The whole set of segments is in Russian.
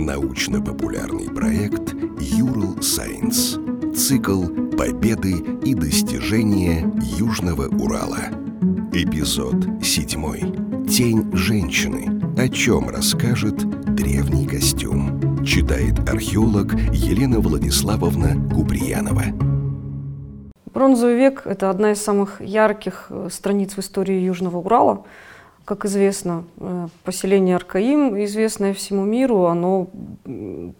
Научно-популярный проект «Юрл Сайенс». Цикл «Победы и достижения Южного Урала». Эпизод 7. Тень женщины. О чем расскажет древний костюм. Читает археолог Елена Владиславовна Куприянова. Бронзовый век – это одна из самых ярких э, страниц в истории Южного Урала – как известно, э, поселение Аркаим, известное всему миру, оно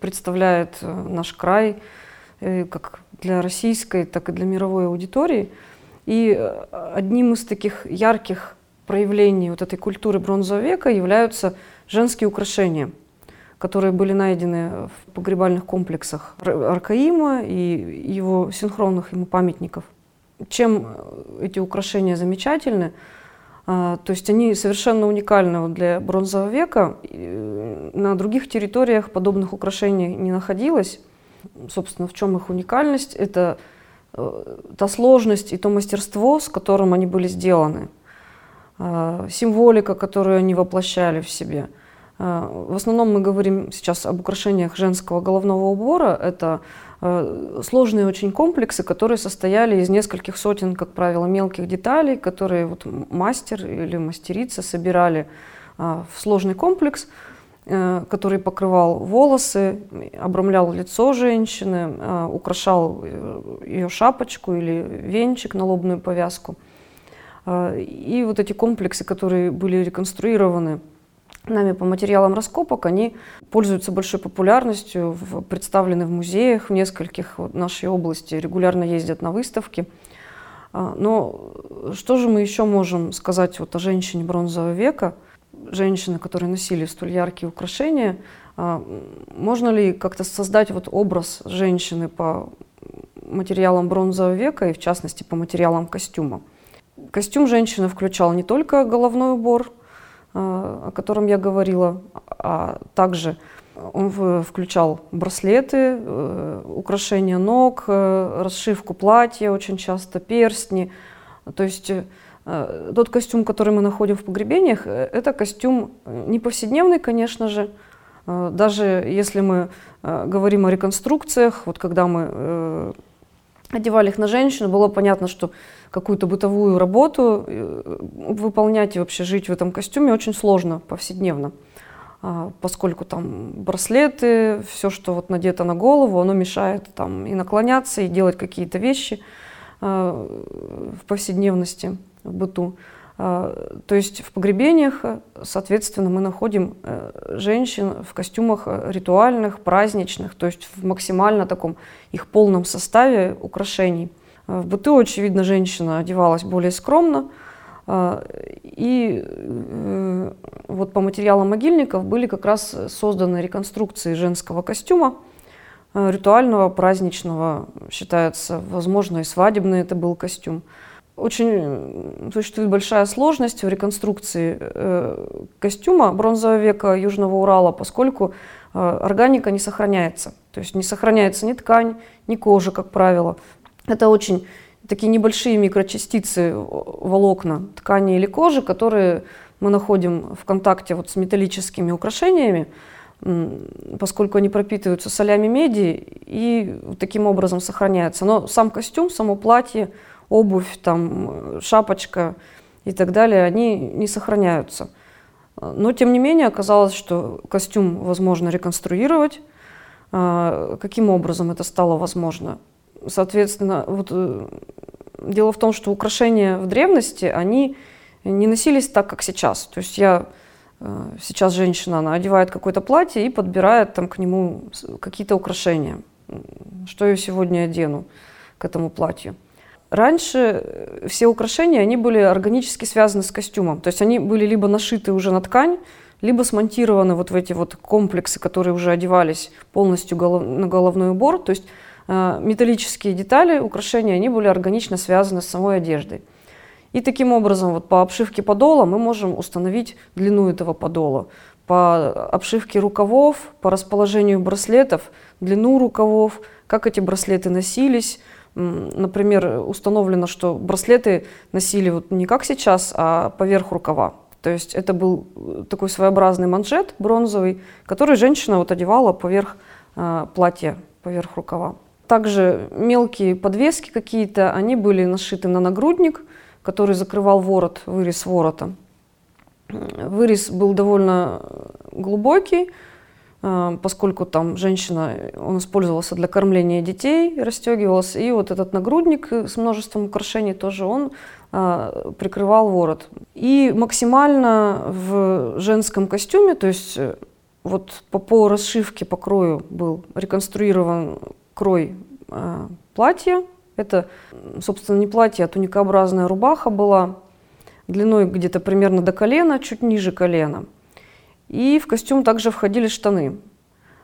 представляет э, наш край э, как для российской, так и для мировой аудитории. И одним из таких ярких проявлений вот этой культуры бронзового века являются женские украшения, которые были найдены в погребальных комплексах Аркаима и его синхронных ему памятников. Чем эти украшения замечательны? А, то есть они совершенно уникальны для бронзового века. На других территориях подобных украшений не находилось. Собственно, в чем их уникальность? Это э, та сложность и то мастерство, с которым они были сделаны. А, символика, которую они воплощали в себе. А, в основном мы говорим сейчас об украшениях женского головного убора. Это Э, сложные очень комплексы, которые состояли из нескольких сотен, как правило, мелких деталей, которые вот мастер или мастерица собирали а, в сложный комплекс, э, который покрывал волосы, обрамлял лицо женщины, а, украшал э, ее шапочку или венчик на лобную повязку. А, и вот эти комплексы, которые были реконструированы нами по материалам раскопок, они пользуются большой популярностью, в, представлены в музеях в нескольких вот, нашей области, регулярно ездят на выставки. А, но что же мы еще можем сказать вот о женщине бронзового века, женщины, которые носили столь яркие украшения? А, можно ли как-то создать вот образ женщины по материалам бронзового века и в частности по материалам костюма? Костюм женщины включал не только головной убор, о котором я говорила, а также он включал браслеты, э, украшения ног, э, расшивку платья, очень часто перстни. То есть тот костюм, который мы находим в погребениях, это костюм не повседневный, конечно же. Даже если мы говорим о реконструкциях, вот когда мы одевали их на женщину, было понятно, что какую-то бытовую работу э, выполнять и вообще жить в этом костюме очень сложно повседневно, а, поскольку там браслеты, все, что вот надето на голову, оно мешает там и наклоняться, и делать какие-то вещи а, в повседневности, в быту. А, то есть в погребениях, соответственно, мы находим э, женщин в костюмах ритуальных, праздничных, то есть в максимально таком их полном составе украшений. В быту, очевидно, женщина одевалась более скромно, и э, вот по материалам могильников были как раз созданы реконструкции женского костюма, э, ритуального, праздничного, считается, возможно, и свадебный это был костюм очень существует большая сложность в реконструкции э, костюма бронзового века Южного Урала, поскольку э, органика не сохраняется. То есть не сохраняется ни ткань, ни кожа, как правило. Это очень такие небольшие микрочастицы волокна ткани или кожи, которые мы находим в контакте вот с металлическими украшениями, поскольку они пропитываются солями меди и таким образом сохраняются. Но сам костюм, само платье, обувь, там, шапочка и так далее, они не сохраняются. Но, тем не менее, оказалось, что костюм возможно реконструировать. А, каким образом это стало возможно? Соответственно, вот, э, дело в том, что украшения в древности, они не носились так, как сейчас. То есть я э, сейчас женщина, она одевает какое-то платье и подбирает там к нему какие-то украшения. Что я сегодня одену к этому платью. Раньше э, все украшения, они были органически связаны с костюмом. То есть они были либо нашиты уже на ткань, либо смонтированы вот в эти вот комплексы, которые уже одевались полностью голов, на головной убор. То есть э, металлические детали, украшения, они были органично связаны с самой одеждой. И таким образом вот по обшивке подола мы можем установить длину этого подола. По обшивке рукавов, по расположению браслетов, длину рукавов, как эти браслеты носились, Например, установлено, что браслеты носили вот не как сейчас, а поверх рукава. То есть это был э, такой своеобразный манжет бронзовый, который женщина вот одевала поверх э, платья, поверх рукава. Также мелкие подвески какие-то, они были нашиты на нагрудник, который закрывал ворот, вырез ворота. Вырез был довольно глубокий, э, поскольку там женщина, он использовался для кормления детей, расстегивался, и вот этот нагрудник с множеством украшений тоже он э, прикрывал ворот. И максимально в женском костюме, то есть э, вот по, по расшивке, по крою был реконструирован крой платья. Это, собственно, не платье, а туникообразная рубаха была длиной где-то примерно до колена, чуть ниже колена. И в костюм также входили штаны,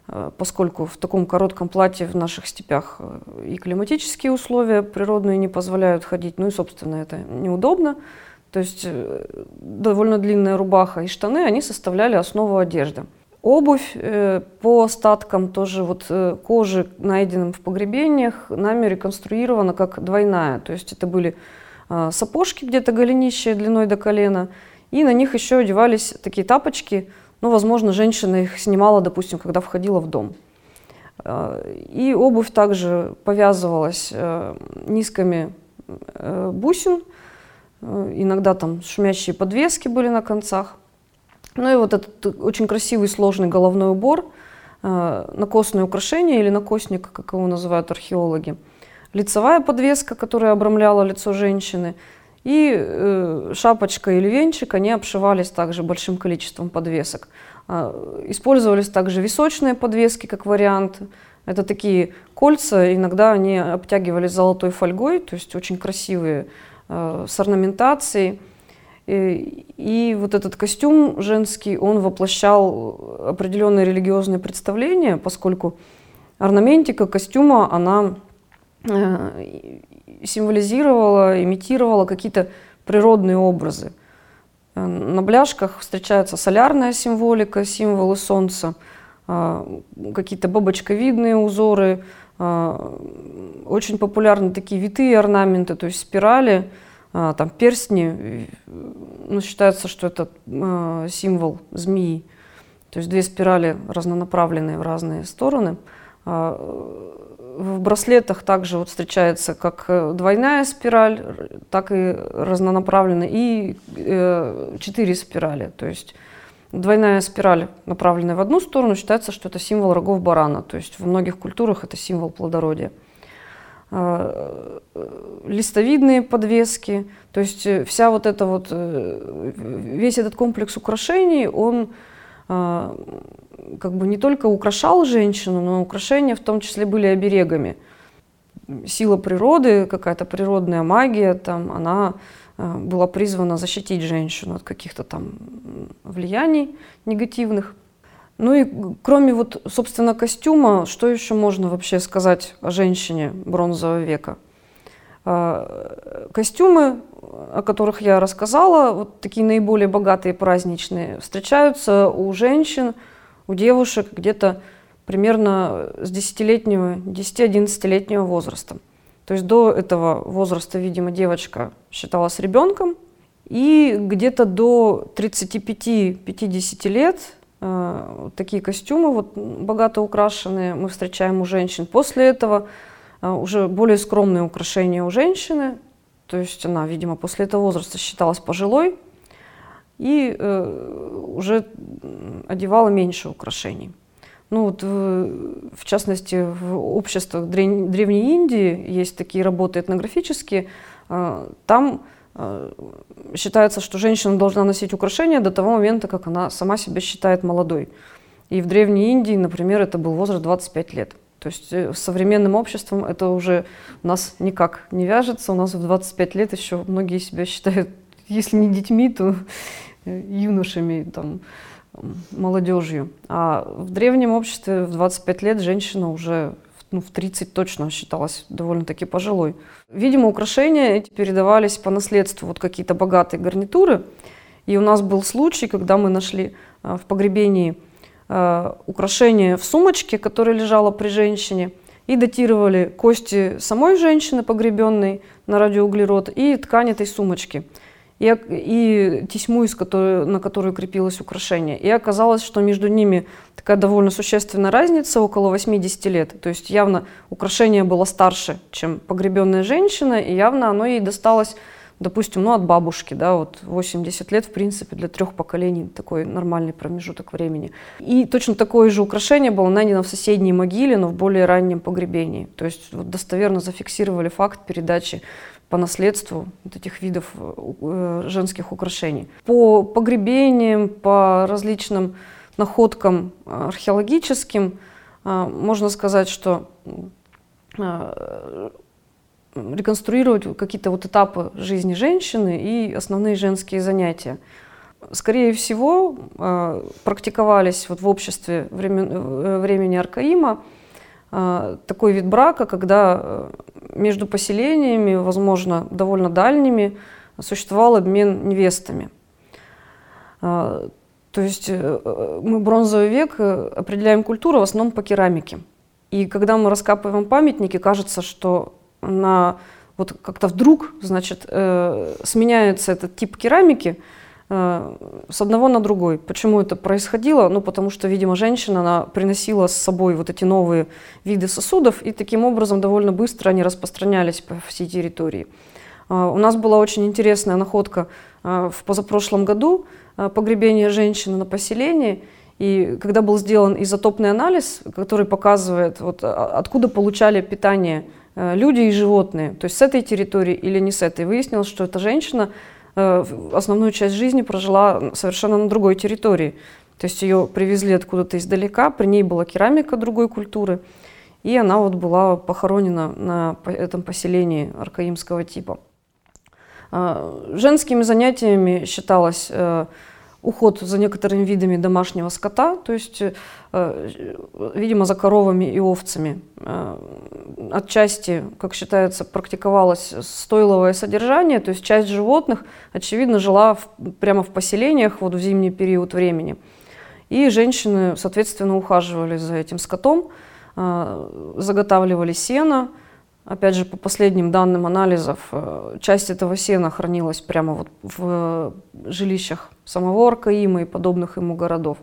э, поскольку в таком коротком платье в наших степях э, и климатические условия природные не позволяют ходить, ну и, собственно, это неудобно. То есть э, довольно длинная рубаха и штаны, они составляли основу одежды. Обувь по остаткам тоже вот кожи, найденным в погребениях, нами реконструирована как двойная. То есть это были сапожки где-то голенищие длиной до колена, и на них еще одевались такие тапочки, ну, возможно, женщина их снимала, допустим, когда входила в дом. А, и обувь также повязывалась э, низками э, бусин, э, иногда там шумящие подвески были на концах. Ну и вот этот очень красивый сложный головной убор, накосное украшение или накосник, как его называют археологи – лицевая подвеска, которая обрамляла лицо женщины, и э, шапочка или венчик, они обшивались также большим количеством подвесок. Э, использовались также височные подвески как вариант. Это такие кольца, иногда они обтягивались золотой фольгой, то есть очень красивые, э, с орнаментацией. И, и вот этот костюм женский, он воплощал определенные религиозные представления, поскольку орнаментика костюма, она Э, символизировала, имитировала какие-то природные образы. Э, на бляшках встречается солярная символика, символы солнца, э, какие-то бабочковидные узоры, очень популярны такие витые орнаменты, то есть спирали, там перстни, ну, считается, что это символ змеи, то есть две спирали разнонаправленные в разные стороны в браслетах также вот встречается как э, двойная спираль, так и разнонаправленная, и э, четыре спирали. То есть двойная спираль, направленная в одну сторону, считается, что это символ рогов барана. То есть во многих культурах это символ плодородия. Э, листовидные подвески, то есть вся вот эта вот, весь этот комплекс украшений, он как бы не только украшал женщину, но украшения в том числе были оберегами. Сила природы, какая-то природная магия, там, она э, была призвана защитить женщину от каких-то там влияний негативных. Ну и кроме вот, собственно, костюма, что еще можно вообще сказать о женщине бронзового века? Э, костюмы, о которых я рассказала, вот такие наиболее богатые праздничные, встречаются у женщин – у девушек где-то примерно с 10-летнего, 10-11-летнего возраста. То есть до этого возраста, видимо, девочка считалась ребенком, и где-то до 35-50 лет э, такие костюмы, вот, богато украшенные, мы встречаем у женщин. После этого уже более скромные украшения у женщины, то есть она, видимо, после этого возраста считалась пожилой, и э, уже одевала меньше украшений. Ну вот, в, в частности, в обществах древ, Древней Индии есть такие работы этнографические. Э, там э, считается, что женщина должна носить украшения до того момента, как она сама себя считает молодой. И в Древней Индии, например, это был возраст 25 лет. То есть э, с современным обществом это уже у нас никак не вяжется. У нас в 25 лет еще многие себя считают, если не детьми, то юношами, там, молодежью. А в древнем обществе в 25 лет женщина уже ну, в 30 точно считалась довольно-таки пожилой. Видимо, украшения эти передавались по наследству, вот какие-то богатые гарнитуры. И у нас был случай, когда мы нашли а, в погребении а, украшение в сумочке, которое лежало при женщине, и датировали кости самой женщины погребенной на радиоуглерод и ткань этой сумочки. и, и тесьму, из которой, на которую крепилось украшение. И оказалось, что между ними такая довольно существенная разница, около 80 лет. То есть явно украшение было старше, чем погребенная женщина, и явно оно ей досталось допустим, ну, от бабушки, да, вот 80 лет, в принципе, для трех поколений такой нормальный промежуток времени. И точно такое же украшение было найдено в соседней могиле, но в более раннем погребении. То есть вот достоверно зафиксировали факт передачи по наследству вот этих видов э, женских украшений. По погребениям, по различным находкам археологическим э, можно сказать, что э, реконструировать какие-то вот этапы жизни женщины и основные женские занятия. Скорее всего, практиковались вот в обществе времени, времени Аркаима такой вид брака, когда между поселениями, возможно, довольно дальними, существовал обмен невестами. То есть э, мы бронзовый век э, определяем культуру в основном по керамике. И когда мы раскапываем памятники, кажется, что на вот как-то вдруг, значит, э, сменяется этот тип керамики – Э, с одного на другой. Почему это происходило? Ну, потому что, видимо, женщина, она приносила с собой вот эти новые виды сосудов, и таким образом довольно быстро они распространялись по всей территории. Э, у нас была очень интересная находка э, в позапрошлом году, погребение женщины на поселении, и когда был сделан изотопный анализ, который показывает, вот, откуда получали питание люди и животные, то есть с этой территории или не с этой, выяснилось, что эта женщина Э, основную часть жизни прожила совершенно на другой территории. То есть ее привезли откуда-то издалека, при ней была керамика другой культуры, и она вот была похоронена на этом поселении аркаимского типа. А, женскими занятиями считалось э, уход за некоторыми видами домашнего скота, то есть, э, видимо, за коровами и овцами. Э, отчасти, как считается, практиковалось стойловое содержание, то есть часть животных, очевидно, жила в, прямо в поселениях вот в зимний период времени. И женщины, соответственно, ухаживали за этим скотом, э, заготавливали сено, Опять же, по последним данным анализов, э, часть этого сена хранилась прямо вот в жилищах самого Аркаима и подобных ему городов.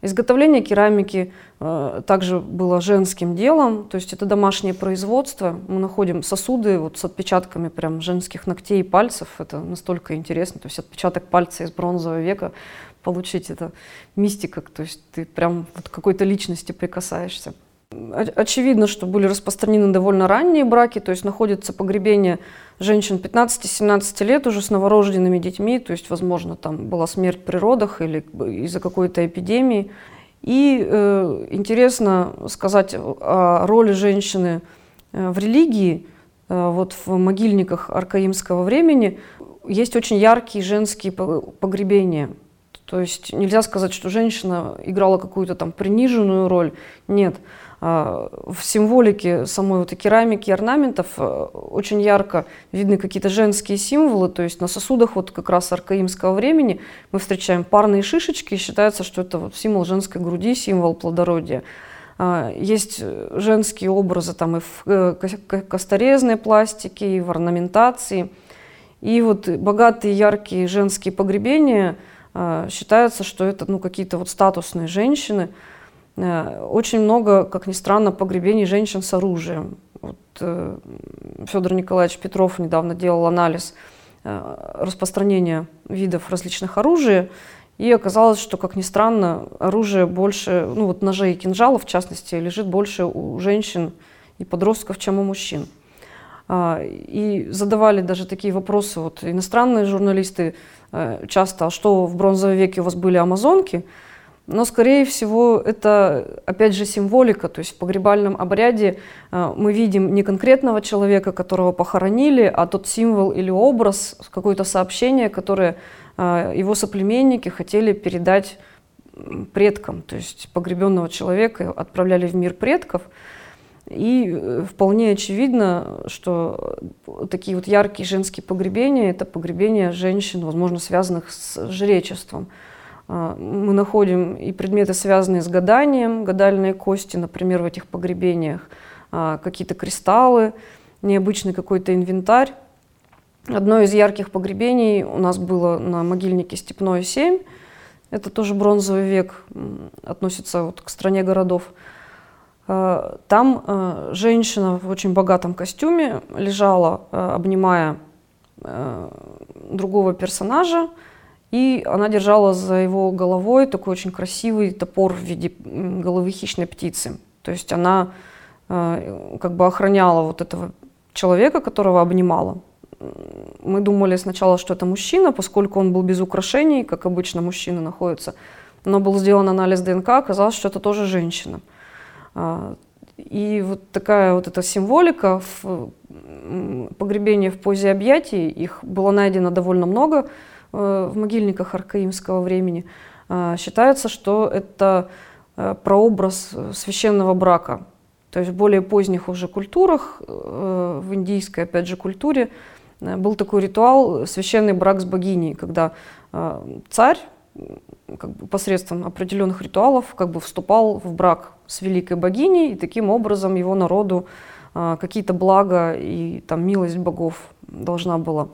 Изготовление керамики э, также было женским делом, то есть это домашнее производство. Мы находим сосуды вот с отпечатками прям женских ногтей и пальцев. Это настолько интересно. То есть отпечаток пальца из бронзового века получить это мистика, то есть ты прям вот к какой-то личности прикасаешься. Очевидно, что были распространены довольно ранние браки, то есть находится погребение женщин 15-17 лет уже с новорожденными детьми, то есть, возможно, там была смерть при родах или из-за какой-то эпидемии. И э, интересно сказать о роли женщины э, в религии. Э, вот в могильниках аркаимского времени есть очень яркие женские погребения. То есть нельзя сказать, что женщина играла какую-то там приниженную роль. Нет. А, в символике самой вот и керамики, и орнаментов э, очень ярко видны какие-то женские символы, то есть на сосудах вот как раз аркаимского времени мы встречаем парные шишечки, и считается, что это вот символ женской груди, символ плодородия. А, есть женские образы там и в э, косторезной пластике, и в орнаментации. И вот богатые яркие женские погребения а, считается, что это ну, какие-то вот статусные женщины – очень много, как ни странно, погребений женщин с оружием. Вот, э, Федор Николаевич Петров недавно делал анализ э, распространения видов различных оружия, и оказалось, что, как ни странно, оружие больше, ну вот ножей и кинжалов, в частности, лежит больше у женщин и подростков, чем у мужчин. А, и задавали даже такие вопросы, вот иностранные журналисты часто, а что в бронзовом веке у вас были амазонки? Но, скорее всего, это, опять же, символика. То есть в погребальном обряде э, мы видим не конкретного человека, которого похоронили, а тот символ или образ, какое-то сообщение, которое э, его соплеменники хотели передать предкам. То есть погребенного человека отправляли в мир предков. И э, вполне очевидно, что такие вот яркие женские погребения – это погребения женщин, возможно, связанных с жречеством. А, мы находим и предметы, связанные с гаданием, гадальные кости, например, в этих погребениях, а, какие-то кристаллы, необычный какой-то инвентарь. Одно из ярких погребений у нас было на могильнике Степное 7. Это тоже бронзовый век, относится вот к стране городов. Э, там женщина в очень богатом костюме лежала, обнимая другого персонажа, и она держала за его головой такой очень красивый топор в виде головы хищной птицы. То есть она как бы охраняла вот этого человека, которого обнимала. Мы думали сначала, что это мужчина, поскольку он был без украшений, как обычно мужчины находятся. Но был сделан анализ ДНК, оказалось, что это тоже женщина. А, и вот такая вот эта символика в погребении в позе объятий, их было найдено довольно много э, в могильниках аркаимского времени. А, считается, что это э, прообраз священного брака. То есть в более поздних уже культурах, э, в индийской, опять же, культуре, был такой ритуал священный брак с богиней, когда царь как бы посредством определенных ритуалов как бы вступал в брак с великой богиней, и таким образом его народу какие-то блага и там милость богов должна была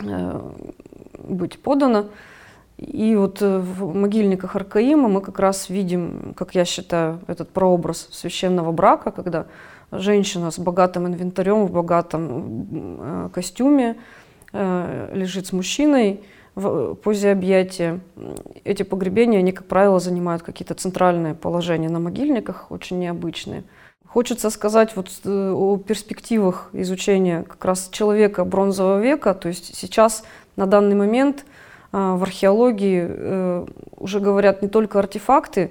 э, быть подана. И вот э, в могильниках Аркаима мы как раз видим, как я считаю, этот прообраз священного брака, когда женщина с богатым инвентарем, в богатом э, костюме лежит с мужчиной, в позе объятия. Эти погребения, они, как правило, занимают какие-то центральные положения на могильниках, очень необычные. Хочется сказать вот э, о перспективах изучения как раз человека бронзового века. То есть сейчас, на данный момент, э, в археологии э, уже говорят не только артефакты,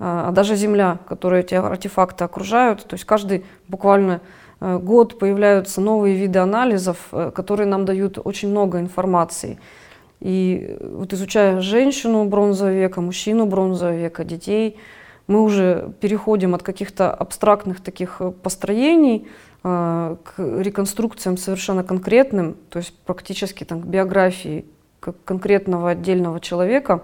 а даже земля, которая эти артефакты окружают. То есть каждый буквально год появляются новые виды анализов, которые нам дают очень много информации. И вот изучая женщину бронзового века, мужчину бронзового века, детей, мы уже переходим от каких-то абстрактных таких э, построений э, к реконструкциям совершенно конкретным, то есть практически там, к биографии конкретного отдельного человека.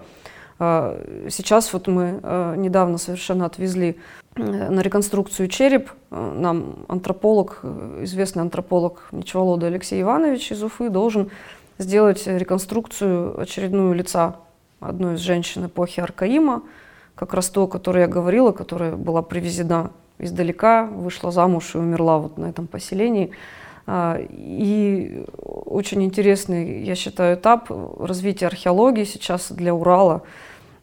Э, сейчас вот мы э, недавно совершенно отвезли э, на реконструкцию череп. Нам антрополог, известный антрополог Ничволода Алексей Иванович из Уфы должен сделать реконструкцию очередную лица одной из женщин эпохи Аркаима, как раз то, о которой я говорила, которая была привезена издалека, вышла замуж и умерла вот на этом поселении. А, и очень интересный, я считаю, этап развития археологии сейчас для Урала.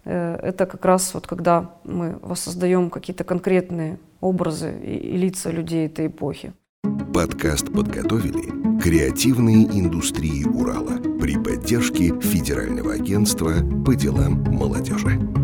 Э, это как раз вот когда мы воссоздаем какие-то конкретные образы и лица людей этой эпохи. Подкаст подготовили креативные индустрии Урала при поддержке Федерального агентства по делам молодежи.